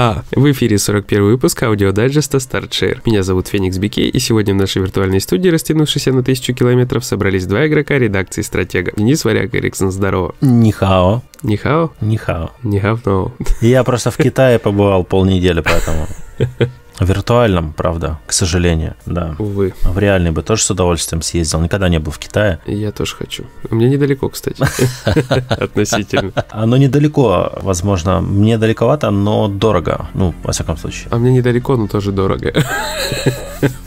Ха! В эфире 41 выпуск аудиодайджеста StartShare. Меня зовут Феникс Бике, и сегодня в нашей виртуальной студии, растянувшейся на тысячу километров, собрались два игрока редакции «Стратега». Денис Варяг Эриксон, здорово. Нихао. Нихао? Нихао. Нихао, no. Я просто в Китае побывал полнедели, поэтому... Виртуальном, правда, к сожалению, да. Увы. В реальный бы тоже с удовольствием съездил. Никогда не был в Китае. Я тоже хочу. Меня недалеко, кстати. Относительно. Оно недалеко, возможно. Мне далековато, но дорого. Ну, во всяком случае. А мне недалеко, но тоже дорого.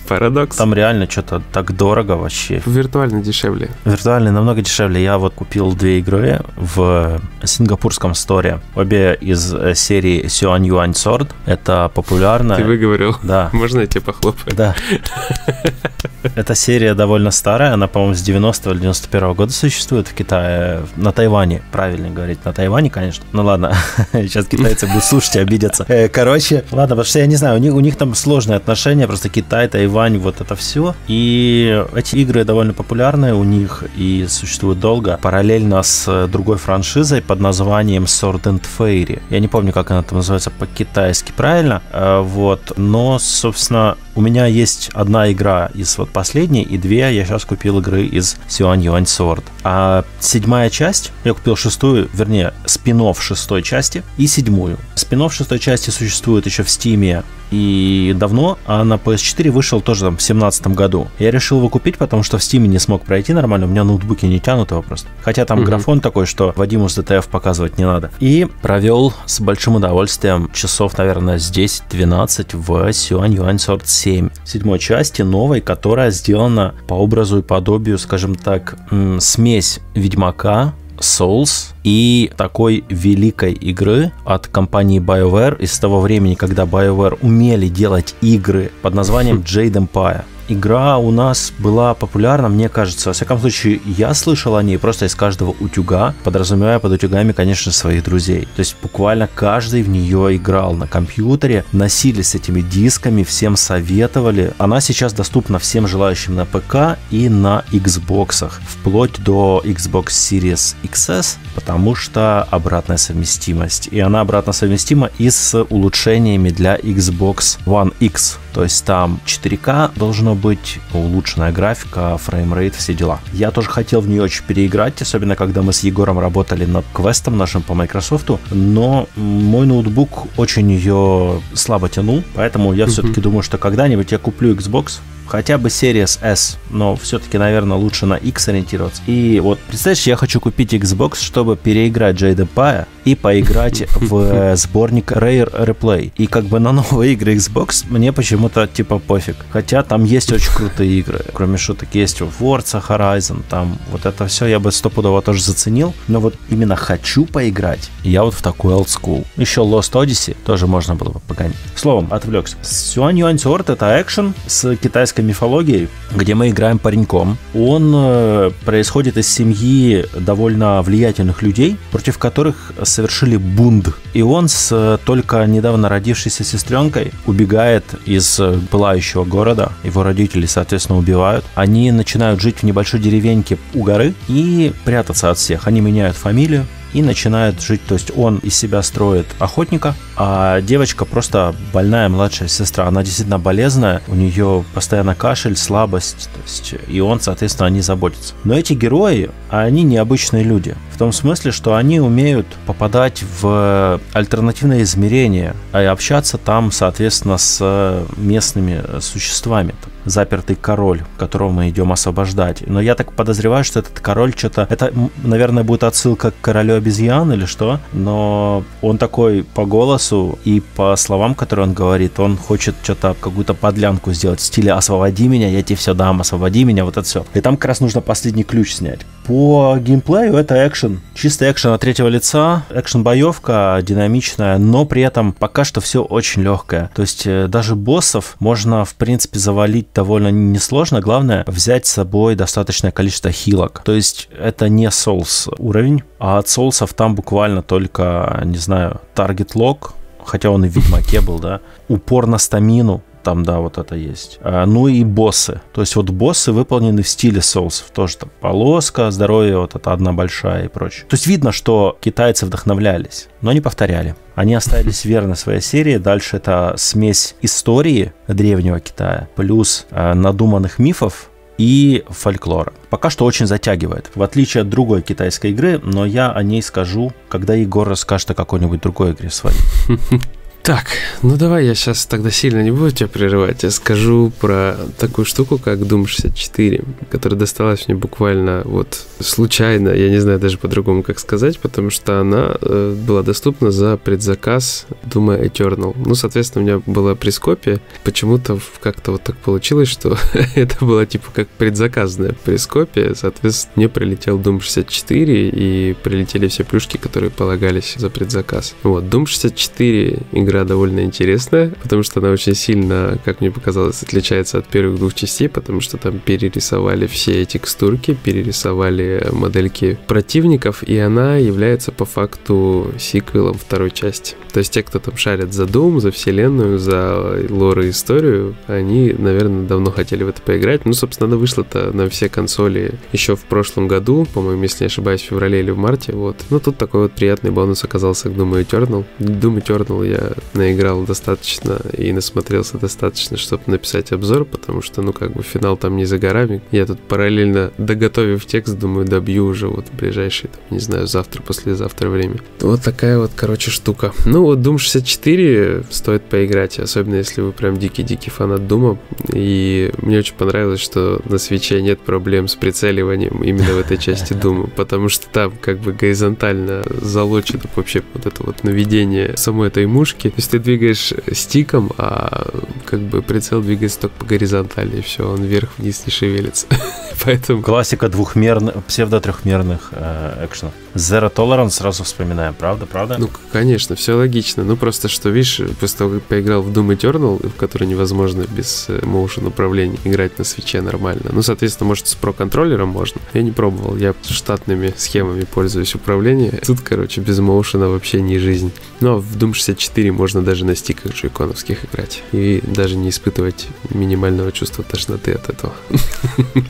Парадокс. Там реально что-то так дорого вообще. Виртуально дешевле. Виртуально намного дешевле. Я вот купил две игры в сингапурском сторе. Обе из э, серии Сюань Юань Sword. Это популярно. Ты выговорил. Да. Можно я тебе похлопаю? Да. Эта серия довольно старая, она, по-моему, с 90 или 91 года существует в Китае, на Тайване, правильно говорить, на Тайване, конечно. Ну ладно, сейчас китайцы будут слушать и обидятся. Э, короче, ладно, потому что я не знаю, у них, у них там сложные отношения, просто Китай, Тайвань, вот это все. И эти игры довольно популярны у них и существуют долго, параллельно с другой франшизой под названием Sword and Fairy. Я не помню, как она там называется по-китайски правильно, э, вот, но, собственно, у меня есть одна игра из вот последней, и две я сейчас купил игры из Сюань Юань Sword. А седьмая часть, я купил шестую, вернее, спин шестой части и седьмую. спин шестой части существует еще в Стиме и давно, а на PS4 вышел тоже там в 2017 году. Я решил его купить, потому что в Steam не смог пройти нормально, у меня ноутбуки не тянут его просто. Хотя там mm-hmm. графон такой, что Вадиму с DTF показывать не надо. И провел с большим удовольствием часов, наверное, с 10-12 в Сюань Юань Sword 7. Седьмой части новой, которая сделана по образу и подобию, скажем так, смесь Ведьмака, Souls и такой великой игры от компании BioWare из того времени, когда BioWare умели делать игры под названием Jade Empire игра у нас была популярна, мне кажется. Во всяком случае, я слышал о ней просто из каждого утюга, подразумевая под утюгами, конечно, своих друзей. То есть буквально каждый в нее играл на компьютере, носили с этими дисками, всем советовали. Она сейчас доступна всем желающим на ПК и на Xbox, вплоть до Xbox Series XS, потому что обратная совместимость. И она обратно совместима и с улучшениями для Xbox One X. То есть там 4К должно быть, улучшенная графика, фреймрейт, все дела. Я тоже хотел в нее очень переиграть, особенно когда мы с Егором работали над квестом нашим по Microsoft, но мой ноутбук очень ее слабо тянул, поэтому я mm-hmm. все-таки думаю, что когда-нибудь я куплю Xbox, хотя бы Series S, но все-таки, наверное, лучше на X ориентироваться. И вот, представляешь, я хочу купить Xbox, чтобы переиграть Jade Empire и поиграть в э, сборник Rare Replay. И как бы на новые игры Xbox мне почему-то типа пофиг. Хотя там есть очень крутые игры. Кроме шуток есть Forza Horizon, там вот это все я бы стопудово тоже заценил. Но вот именно хочу поиграть, я вот в такой old school. Еще Lost Odyssey тоже можно было бы погонять. Словом, отвлекся. Сюань Юань Sword это экшен с китайской китайской мифологии, где мы играем пареньком. Он э, происходит из семьи довольно влиятельных людей, против которых совершили бунт. И он с э, только недавно родившейся сестренкой убегает из э, пылающего города. Его родители, соответственно, убивают. Они начинают жить в небольшой деревеньке у горы и прятаться от всех. Они меняют фамилию, и начинает жить. То есть он из себя строит охотника, а девочка просто больная младшая сестра. Она действительно болезная, у нее постоянно кашель, слабость, то есть, и он, соответственно, не заботится. Но эти герои, они необычные люди. В том смысле, что они умеют попадать в альтернативное измерение, и общаться там, соответственно, с местными существами запертый король, которого мы идем освобождать. Но я так подозреваю, что этот король что-то... Это, наверное, будет отсылка к королю обезьян или что? Но он такой по голосу и по словам, которые он говорит, он хочет что-то, какую-то подлянку сделать в стиле «освободи меня, я тебе все дам, освободи меня», вот это все. И там как раз нужно последний ключ снять. По геймплею это экшен. Чистый экшен от третьего лица, экшен-боевка динамичная, но при этом пока что все очень легкое. То есть э, даже боссов можно, в принципе, завалить довольно несложно. Главное взять с собой достаточное количество хилок. То есть это не Souls уровень, а от Соулсов там буквально только, не знаю, таргет лог, хотя он и в Ведьмаке был, да, упор на стамину, там, да, вот это есть. А, ну и боссы. То есть вот боссы выполнены в стиле соусов. Тоже там полоска, здоровье, вот это одна большая и прочее. То есть видно, что китайцы вдохновлялись, но не повторяли. Они остались верны своей серии. Дальше это смесь истории древнего Китая плюс э, надуманных мифов и фольклора. Пока что очень затягивает, в отличие от другой китайской игры, но я о ней скажу, когда Егор расскажет о какой-нибудь другой игре своей. Так, ну давай я сейчас тогда сильно не буду тебя прерывать. Я скажу про такую штуку, как Doom 64, которая досталась мне буквально вот случайно, я не знаю даже по-другому как сказать, потому что она э, была доступна за предзаказ Doom Eternal. Ну, соответственно, у меня была прескопия. Почему-то как-то вот так получилось, что это была типа как предзаказная прескопия. Соответственно, мне прилетел Doom 64 и прилетели все плюшки, которые полагались за предзаказ. Вот, Doom 64 игра игра довольно интересная, потому что она очень сильно, как мне показалось, отличается от первых двух частей, потому что там перерисовали все текстурки, перерисовали модельки противников, и она является по факту сиквелом второй части. То есть те, кто там шарят за Doom, за вселенную, за лор и историю, они, наверное, давно хотели в это поиграть. Ну, собственно, она вышла-то на все консоли еще в прошлом году, по-моему, если не ошибаюсь, в феврале или в марте, вот. Ну, тут такой вот приятный бонус оказался к Doom Eternal. Doom Eternal я наиграл достаточно и насмотрелся достаточно, чтобы написать обзор, потому что, ну, как бы финал там не за горами. Я тут параллельно, доготовив текст, думаю, добью уже вот в ближайшие, там, не знаю, завтра, послезавтра время. Вот такая вот, короче, штука. Ну, вот Doom 64 стоит поиграть, особенно если вы прям дикий-дикий фанат Дума. И мне очень понравилось, что на свече нет проблем с прицеливанием именно в этой части Дума, потому что там как бы горизонтально залочено вообще вот это вот наведение самой этой мушки. То есть ты двигаешь стиком, а как бы прицел двигается только по горизонтали, и все, он вверх-вниз не шевелится. Поэтому... Классика двухмерных, псевдо-трехмерных э, экшенов. Zero Tolerance сразу вспоминаем, правда, правда? Ну, конечно, все логично. Ну, просто что, видишь, после того, как поиграл в Doom Eternal, в который невозможно без motion э, управления играть на свече нормально. Ну, соответственно, может, с про-контроллером можно. Я не пробовал, я штатными схемами пользуюсь управления. Тут, короче, без моушена вообще не жизнь. Но в Doom 64 можно даже на стиках джойконовских играть. И даже не испытывать минимального чувства тошноты от этого.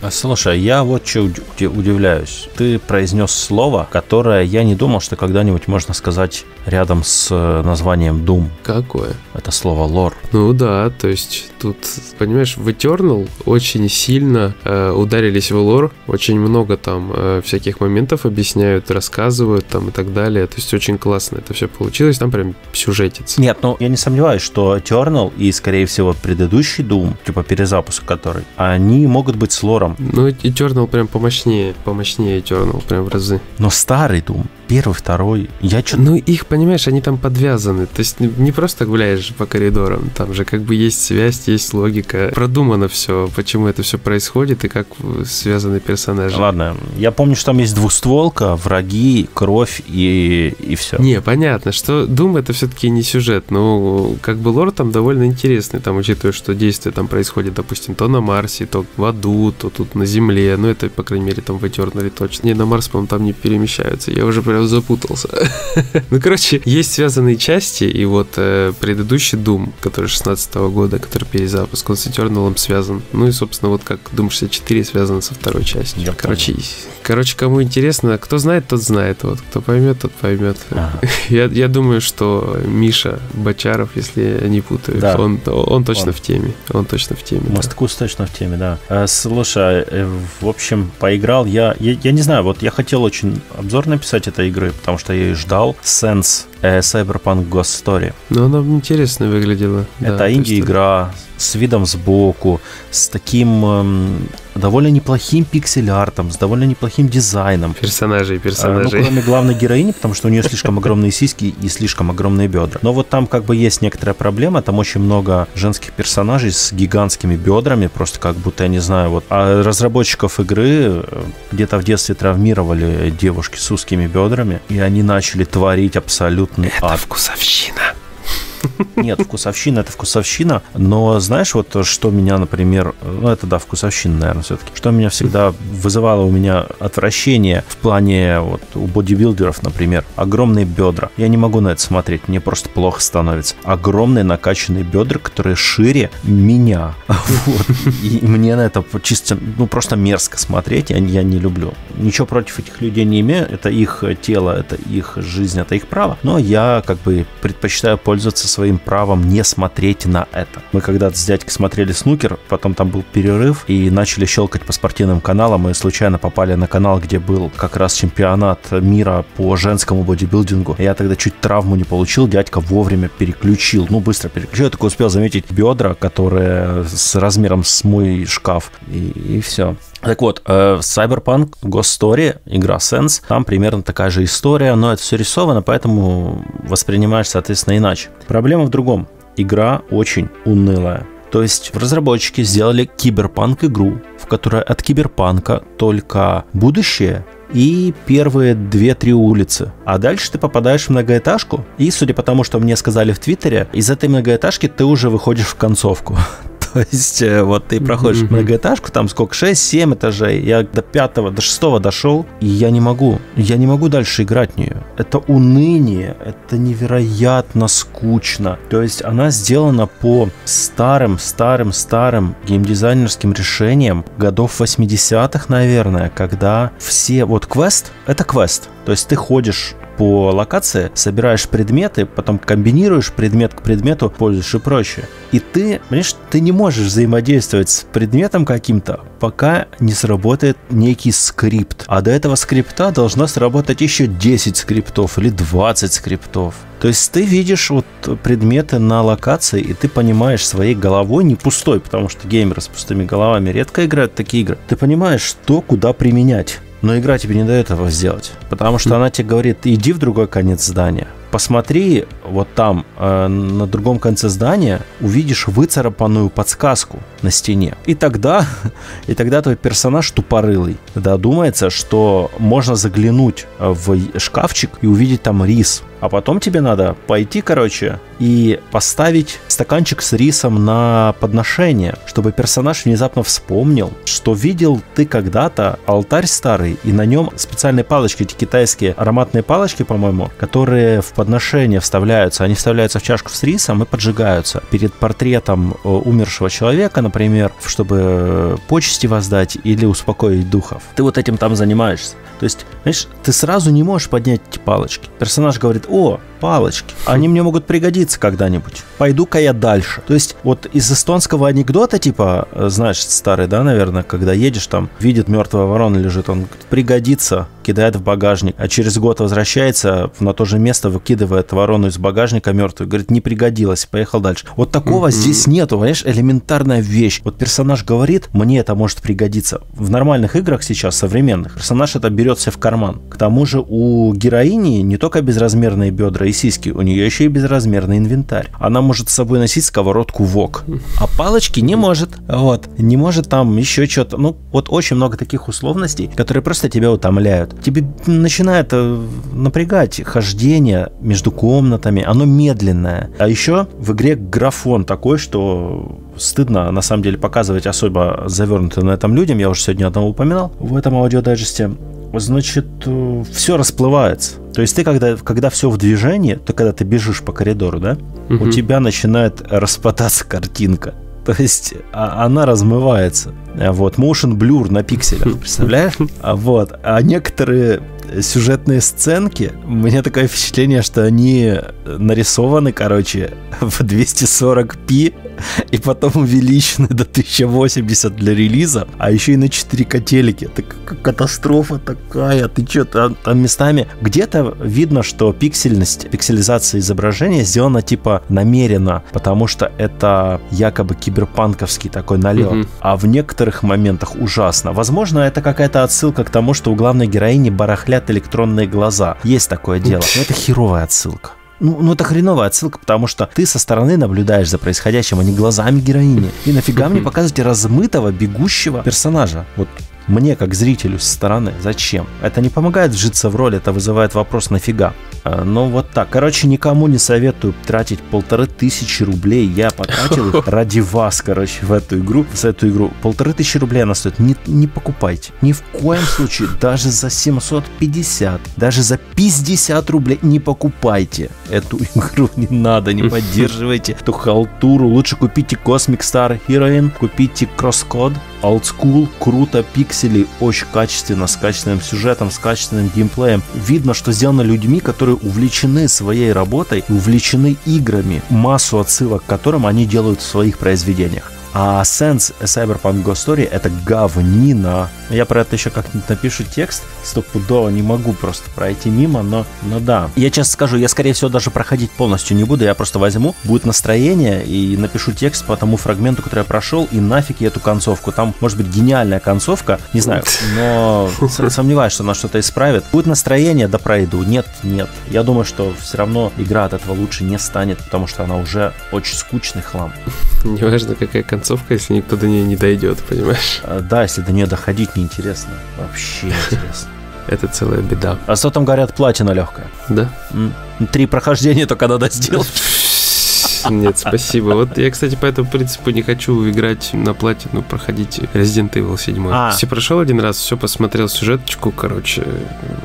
А слушай, я вот что удивляюсь. Ты произнес слово, которое которое я не думал, что когда-нибудь можно сказать рядом с э, названием Doom. Какое? Это слово лор. Ну да, то есть тут, понимаешь, в Eternal очень сильно э, ударились в лор, очень много там э, всяких моментов объясняют, рассказывают там и так далее. То есть очень классно это все получилось, там прям сюжетец. Нет, ну я не сомневаюсь, что Eternal и, скорее всего, предыдущий Doom, типа перезапуск который, они могут быть с лором. Ну, Eternal прям помощнее, помощнее Eternal, прям в разы. Но старый aritum первый, второй, я что Ну, их, понимаешь, они там подвязаны. То есть не просто гуляешь по коридорам, там же как бы есть связь, есть логика. Продумано все, почему это все происходит и как связаны персонажи. Ладно, я помню, что там есть двухстволка, враги, кровь и, и все. Не, понятно, что Doom это все-таки не сюжет, но как бы лор там довольно интересный, там учитывая, что действие там происходит, допустим, то на Марсе, то в аду, то тут на Земле, ну это, по крайней мере, там в Eternal точно. Не, на Марс, по-моему, там не перемещаются, я уже прям запутался. ну, короче, есть связанные части, и вот э, предыдущий Doom, который 16 года, который перезапуск, он с Eternal связан. Ну и, собственно, вот как Doom 64 связан со второй частью. Я короче, короче, кому интересно, кто знает, тот знает. Вот, кто поймет, тот поймет. Ага. я, я думаю, что Миша Бочаров, если я не путаю, да. он, он точно он. в теме. Он точно в теме. Масткус да. точно в теме, да. А, слушай, э, в общем, поиграл я, я, я не знаю, вот я хотел очень обзор написать этой игры, потому что я ее ждал. Sense э, Cyberpunk Ghost Story. Ну, она интересно выглядела. Это да, инди-игра с видом сбоку, с таким эм, довольно неплохим пиксель-артом, с довольно неплохим дизайном. Персонажей, персонажей. А, ну, кроме главной героини, потому что у нее слишком огромные сиськи и слишком огромные бедра. Но вот там как бы есть некоторая проблема, там очень много женских персонажей с гигантскими бедрами, просто как будто, я не знаю, вот. А разработчиков игры э, где-то в детстве травмировали девушки с узкими бедрами, и они начали творить абсолютный Это ад. вкусовщина. Нет, вкусовщина это вкусовщина, но знаешь, вот что меня, например, ну это да, вкусовщина, наверное, все-таки, что меня всегда вызывало у меня отвращение в плане вот у бодибилдеров, например, огромные бедра. Я не могу на это смотреть, мне просто плохо становится. Огромные накачанные бедра, которые шире меня. Вот. И мне на это чисто, ну просто мерзко смотреть, я, я не люблю. Ничего против этих людей не имею, это их тело, это их жизнь, это их право, но я как бы предпочитаю пользоваться своим правом не смотреть на это. Мы когда-то с дядькой смотрели снукер, потом там был перерыв, и начали щелкать по спортивным каналам, и случайно попали на канал, где был как раз чемпионат мира по женскому бодибилдингу. Я тогда чуть травму не получил, дядька вовремя переключил, ну быстро переключил, я только успел заметить бедра, которые с размером с мой шкаф, и, и все. Так вот, э, Cyberpunk Ghost Story, игра Sense, там примерно такая же история, но это все рисовано, поэтому воспринимаешь, соответственно, иначе. Проблема в другом. Игра очень унылая. То есть разработчики сделали киберпанк игру, в которой от киберпанка только будущее и первые две-три улицы. А дальше ты попадаешь в многоэтажку, и, судя по тому, что мне сказали в Твиттере, из этой многоэтажки ты уже выходишь в концовку. То есть э, вот ты проходишь mm-hmm. многоэтажку, там сколько, 6-7 этажей, я до пятого, до шестого дошел, и я не могу, я не могу дальше играть в нее. Это уныние, это невероятно скучно. То есть она сделана по старым, старым, старым геймдизайнерским решениям годов 80-х, наверное, когда все, вот квест, это квест, то есть ты ходишь по локации, собираешь предметы, потом комбинируешь предмет к предмету, пользуешь и прочее. И ты, понимаешь, ты не можешь взаимодействовать с предметом каким-то, пока не сработает некий скрипт. А до этого скрипта должно сработать еще 10 скриптов или 20 скриптов. То есть ты видишь вот предметы на локации, и ты понимаешь своей головой, не пустой, потому что геймеры с пустыми головами редко играют такие игры. Ты понимаешь, что куда применять но игра тебе не дает этого сделать. Потому что она тебе говорит, иди в другой конец здания, посмотри вот там, э, на другом конце здания, увидишь выцарапанную подсказку на стене. И тогда, и тогда твой персонаж тупорылый додумается, что можно заглянуть в шкафчик и увидеть там рис. А потом тебе надо пойти, короче, и поставить стаканчик с рисом на подношение, чтобы персонаж внезапно вспомнил, что видел ты когда-то алтарь старый, и на нем специальные палочки, эти китайские ароматные палочки, по-моему, которые в подношение вставляются. Они вставляются в чашку с рисом и поджигаются перед портретом э, умершего человека, например, чтобы почести воздать или успокоить духов. Ты вот этим там занимаешься. То есть, знаешь, ты сразу не можешь поднять эти палочки. Персонаж говорит, о, палочки, они мне могут пригодиться когда-нибудь. Пойду-ка я дальше. То есть, вот из эстонского анекдота, типа, э, знаешь, старый, да, наверное, когда едешь там, видит мертвая ворона лежит, он говорит, пригодится, кидает в багажник, а через год возвращается на то же место, выкидывает ворону из багажника мертвую, говорит, не пригодилось, поехал дальше. Вот такого mm-hmm. здесь нету, понимаешь, элементарная вещь. Вот персонаж говорит, мне это может пригодиться. В нормальных играх сейчас, современных, персонаж это берет себе в карман. К тому же у героини не только безразмерные бедра и сиськи, у нее еще и безразмерный инвентарь. Она может с собой носить сковородку ВОК, а палочки не может. Вот, не может там еще что-то. Ну, вот очень много таких условностей, которые просто тебя утомляют тебе начинает э, напрягать хождение между комнатами, оно медленное. А еще в игре графон такой, что стыдно на самом деле показывать особо завернутым на этом людям, я уже сегодня одного упоминал в этом аудиодайджесте, значит, э, все расплывается. То есть ты, когда, когда все в движении, то когда ты бежишь по коридору, да, угу. у тебя начинает распадаться картинка. То есть а, она размывается. Вот, motion blur на пикселях, представляешь? А вот, а некоторые сюжетные сценки, у меня такое впечатление, что они нарисованы, короче, в 240p, и потом увеличены до 1080 для релиза, а еще и на 4К телеке. Это катастрофа такая, ты что, там, там местами где-то видно, что пиксельность, пикселизация изображения сделана типа намеренно, потому что это якобы киберпанковский такой налет, угу. а в некоторых моментах ужасно. Возможно, это какая-то отсылка к тому, что у главной героини барахлят электронные глаза. Есть такое дело, но это херовая отсылка. Ну, ну это хреновая отсылка, потому что ты со стороны наблюдаешь за происходящим, а не глазами героини. И нафига мне показывать размытого, бегущего персонажа? Вот Мне, как зрителю со стороны, зачем? Это не помогает вжиться в роль, это вызывает вопрос «нафига?». А, ну вот так. Короче, никому не советую тратить полторы тысячи рублей. Я потратил их ради вас, короче, в эту игру. За эту игру. Полторы тысячи рублей она стоит. Не, не покупайте. Ни в коем случае. Даже за 750, даже за 50 рублей не покупайте эту игру. Не надо, не поддерживайте эту халтуру. Лучше купите Cosmic Star Heroine, купите Crosscode, Old School, круто, пиксели, очень качественно, с качественным сюжетом, с качественным геймплеем. Видно, что сделано людьми, которые увлечены своей работой, увлечены играми, массу отсылок к которым они делают в своих произведениях. А Sense Cyberpunk Ghost Story это говнина. Я про это еще как-нибудь напишу текст. Стопудово не могу просто пройти мимо, но, но да. Я честно скажу, я скорее всего даже проходить полностью не буду. Я просто возьму, будет настроение и напишу текст по тому фрагменту, который я прошел, и нафиг я эту концовку. Там может быть гениальная концовка, не знаю, но сомневаюсь, что она что-то исправит. Будет настроение, да пройду. Нет, нет. Я думаю, что все равно игра от этого лучше не станет, потому что она уже очень скучный хлам. Неважно, какая концовка концовка, если никто до нее не дойдет, понимаешь? А, да, если до нее доходить неинтересно. Вообще неинтересно. Это целая беда. А что там говорят, платина легкая? Да. Три прохождения только надо сделать. Нет, спасибо. Вот я, кстати, по этому принципу не хочу играть на платину, проходить Resident Evil 7. А. Все прошел один раз, все посмотрел сюжеточку, короче,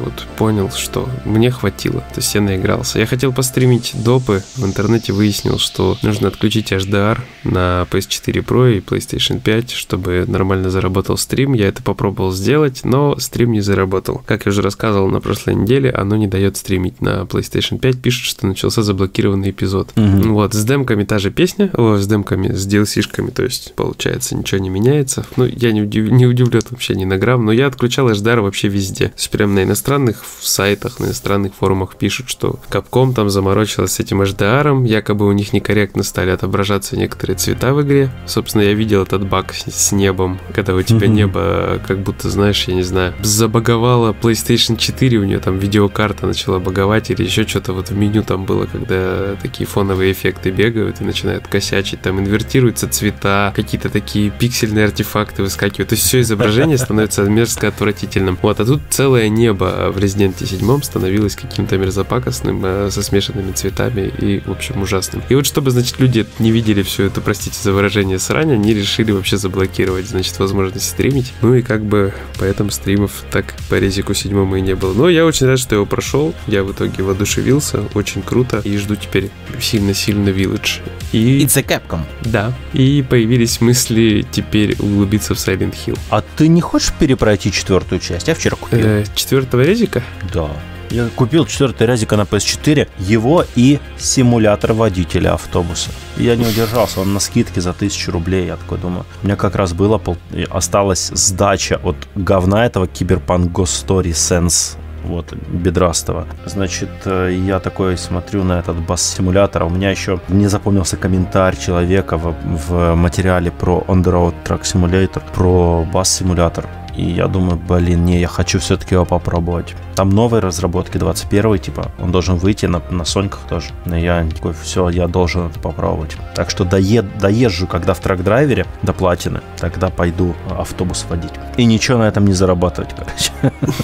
вот понял, что мне хватило. То есть я наигрался. Я хотел постримить допы, в интернете выяснил, что нужно отключить HDR на PS4 Pro и PlayStation 5, чтобы нормально заработал стрим. Я это попробовал сделать, но стрим не заработал. Как я уже рассказывал на прошлой неделе, оно не дает стримить на PlayStation 5, пишет, что начался заблокированный эпизод. Угу. Вот, с демками та же песня, о, с демками, с DLC-шками, то есть, получается, ничего не меняется. Ну, я не, удив, не удивлен вообще ни на грамм, но я отключал HDR вообще везде. То есть, прям на иностранных сайтах, на иностранных форумах пишут, что Capcom там заморочилась с этим HDR, якобы у них некорректно стали отображаться некоторые цвета в игре. Собственно, я видел этот баг с, с небом, когда у тебя небо, как будто, знаешь, я не знаю, забаговала PlayStation 4, у нее там видеокарта начала баговать или еще что-то вот в меню там было, когда такие фоновые эффекты бегают и начинают косячить, там инвертируются цвета, какие-то такие пиксельные артефакты выскакивают. То есть все изображение становится мерзко отвратительным. Вот, а тут целое небо в Resident 7 становилось каким-то мерзопакостным, э, со смешанными цветами и, в общем, ужасным. И вот чтобы, значит, люди не видели всю эту, простите за выражение, срань, они решили вообще заблокировать, значит, возможность стримить. Ну и как бы поэтому стримов так по резику седьмому и не было. Но я очень рад, что его прошел. Я в итоге воодушевился. Очень круто. И жду теперь сильно-сильно вил Village. И... It's a Capcom. Да. И появились мысли теперь углубиться в Silent Hill. А ты не хочешь перепройти четвертую часть? Я вчера купил. Э, четвертого резика? Да. Я купил четвертый резика на PS4, его и симулятор водителя автобуса. Я не удержался, он на скидке за тысячу рублей. Я такой думаю, у меня как раз было, пол... осталась сдача от говна этого Cyberpunk Ghost Story Sense вот, бедрастого. Значит, э, я такой смотрю на этот бас-симулятор, а у меня еще не запомнился комментарий человека в, в материале про On The Road Truck Simulator, про бас-симулятор. И я думаю, блин, не, я хочу все-таки его попробовать. Там новые разработки, 21 типа, он должен выйти на, на Соньках тоже. Но я такой, все, я должен это попробовать. Так что доед, доезжу, когда в трак-драйвере до платины, тогда пойду автобус водить. И ничего на этом не зарабатывать, короче.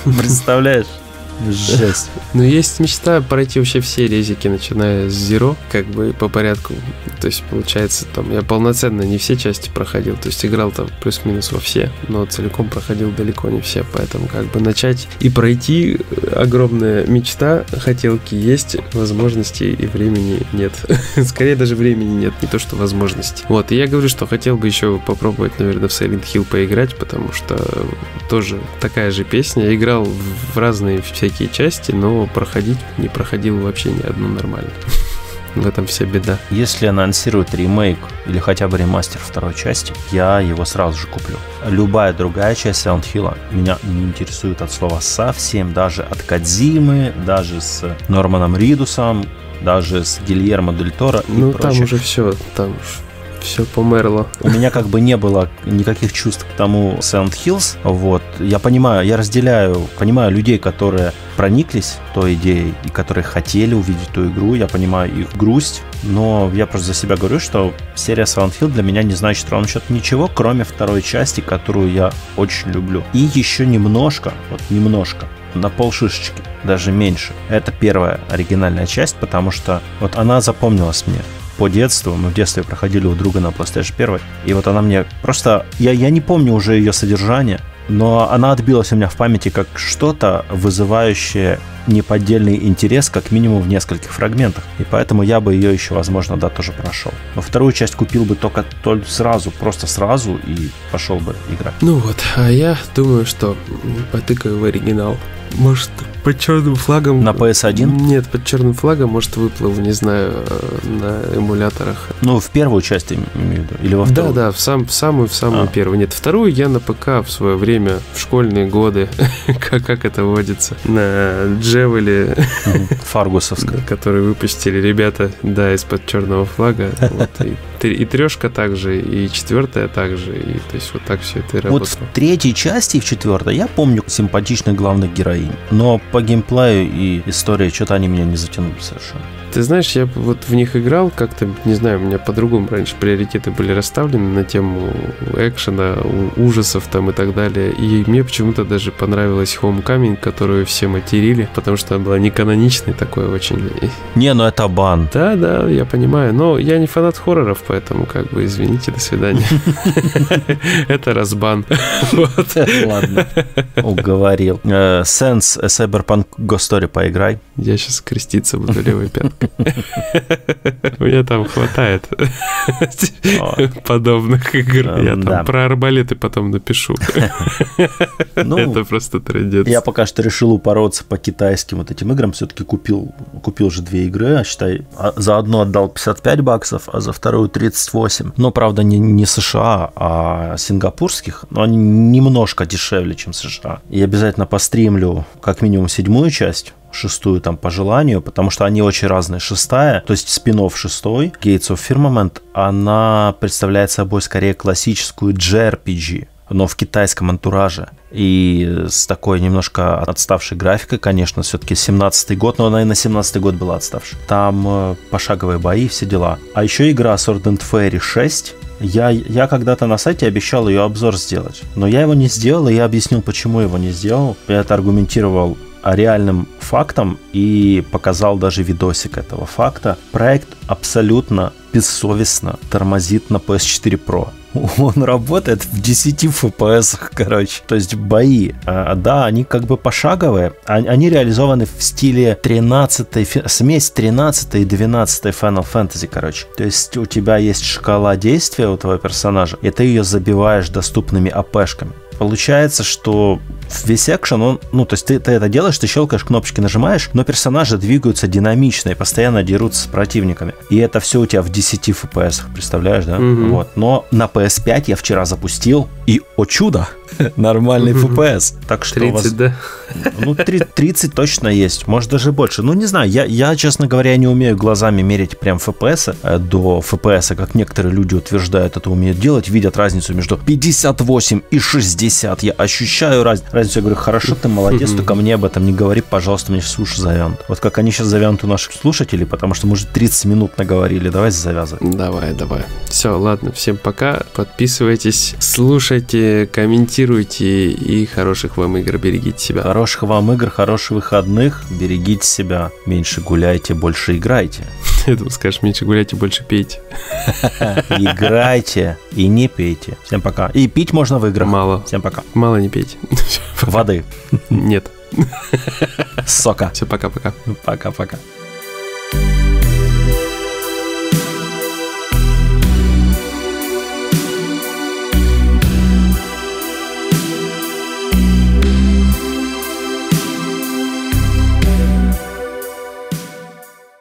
Представляешь? Жесть. Ну, есть мечта пройти вообще все резики, начиная с Zero, как бы по порядку. То есть, получается, там я полноценно не все части проходил, то есть играл там плюс-минус во все, но целиком проходил далеко не все, поэтому как бы начать и пройти огромная мечта, хотелки есть, возможностей и времени нет. Скорее даже времени нет, не то что возможностей. Вот, и я говорю, что хотел бы еще попробовать, наверное, в Silent Hill поиграть, потому что тоже такая же песня. Я играл в разные всякие части, но проходить не проходил вообще ни одну нормально. В этом вся беда. Если анонсируют ремейк или хотя бы ремастер второй части, я его сразу же куплю. Любая другая часть Silent Hill меня не интересует от слова совсем, даже от Кадзимы, даже с Норманом Ридусом, даже с Гильермо Дель Торо. Ну, там уже все, там все померло. У меня как бы не было никаких чувств к тому Silent Hills. Вот. Я понимаю, я разделяю, понимаю людей, которые прониклись той идеей и которые хотели увидеть ту игру. Я понимаю их грусть, но я просто за себя говорю, что серия Silent Hill для меня не значит ровно счет ничего, кроме второй части, которую я очень люблю. И еще немножко, вот немножко, на пол шишечки, даже меньше. Это первая оригинальная часть, потому что вот она запомнилась мне по детству. Мы в детстве проходили у друга на PlayStation 1. И вот она мне просто... Я, я не помню уже ее содержание, но она отбилась у меня в памяти как что-то, вызывающее неподдельный интерес как минимум в нескольких фрагментах. И поэтому я бы ее еще, возможно, да, тоже прошел. Но вторую часть купил бы только, только сразу, просто сразу и пошел бы играть. Ну вот, а я думаю, что потыкаю в оригинал. Может, под черным флагом... На PS1? Нет, под черным флагом, может, выплыл, не знаю, э, на эмуляторах. Ну, в первую часть, имею в виду, или во вторую? Да, да, в, сам, в самую, в самую а. первую. Нет, вторую я на ПК в свое время, в школьные годы, как, как это водится, на Джевеле... Фаргусовском. Который выпустили ребята, да, из-под черного флага. Вот, и и трешка также, и четвертая также, и то есть вот так все это и работало. Вот в третьей части и в четвертой я помню симпатичных главных героинь, но по геймплею и истории что-то они меня не затянули совершенно. Ты знаешь, я вот в них играл как-то, не знаю, у меня по-другому раньше приоритеты были расставлены на тему экшена, ужасов там и так далее. И мне почему-то даже понравилась Homecoming, которую все материли, потому что она была не каноничной такой очень. Не, ну это бан. Да, да, я понимаю. Но я не фанат хорроров, поэтому как бы извините, до свидания. Это разбан. Ладно, уговорил. Э, Sense Cyberpunk Story поиграй. Я сейчас креститься буду левой пяткой. Меня там хватает подобных игр. Я там про арбалеты потом напишу. Ну, Это просто традиция. Я пока что решил упороться по китайским вот этим играм. Все-таки купил, купил же две игры, а считай, а за одну отдал 55 баксов, а за вторую 38. Но, правда, не, не США, а сингапурских. Но они немножко дешевле, чем США. И обязательно постримлю как минимум седьмую часть шестую там по желанию, потому что они очень разные. Шестая, то есть спинов шестой, Gates of Firmament, она представляет собой скорее классическую JRPG, но в китайском антураже. И с такой немножко отставшей графикой, конечно, все-таки 17-й год, но она и на 17-й год была отставшей. Там э, пошаговые бои, все дела. А еще игра Sword and Fairy 6, я, я когда-то на сайте обещал ее обзор сделать, но я его не сделал, и я объяснил, почему его не сделал. Я это аргументировал реальным фактом и показал даже видосик этого факта. Проект абсолютно бессовестно тормозит на PS4 Pro. Он работает в 10 FPS, короче. То есть бои, а, да, они как бы пошаговые. А, они реализованы в стиле 13 смесь 13 и 12 Final Fantasy, короче. То есть у тебя есть шкала действия у твоего персонажа, и ты ее забиваешь доступными АПшками. Получается, что весь экшен, он, ну, то есть ты, ты это делаешь, ты щелкаешь, кнопочки нажимаешь, но персонажи двигаются динамично и постоянно дерутся с противниками. И это все у тебя в 10 FPS, представляешь, да? Угу. Вот. Но на PS5 я вчера запустил, и, о чудо, нормальный FPS. Так что 30, вас... да? Ну, 30 точно есть, может даже больше. Ну, не знаю, я, я, честно говоря, не умею глазами мерить прям FPS э, до FPS, как некоторые люди утверждают, это умеют делать, видят разницу между 58 и 60. Я ощущаю раз... разницу. Я говорю, хорошо, ты молодец, только мне об этом не говори, пожалуйста, мне сейчас уши завянут. Вот как они сейчас завянут у наших слушателей, потому что мы уже 30 минут наговорили. Давай завязывай. Давай, давай. Все, ладно, всем пока. Подписывайтесь, слушайте, комментируйте и хороших вам игр. Берегите себя. Хороших вам игр, хороших выходных. Берегите себя. Меньше гуляйте, больше играйте. Я думаю, скажешь, меньше гуляйте, больше пейте. Играйте и не пейте. Всем пока. И пить можно в играх. Мало. Всем пока. Мало не пейте. Воды. Нет. Сока. Все, пока-пока. Пока-пока.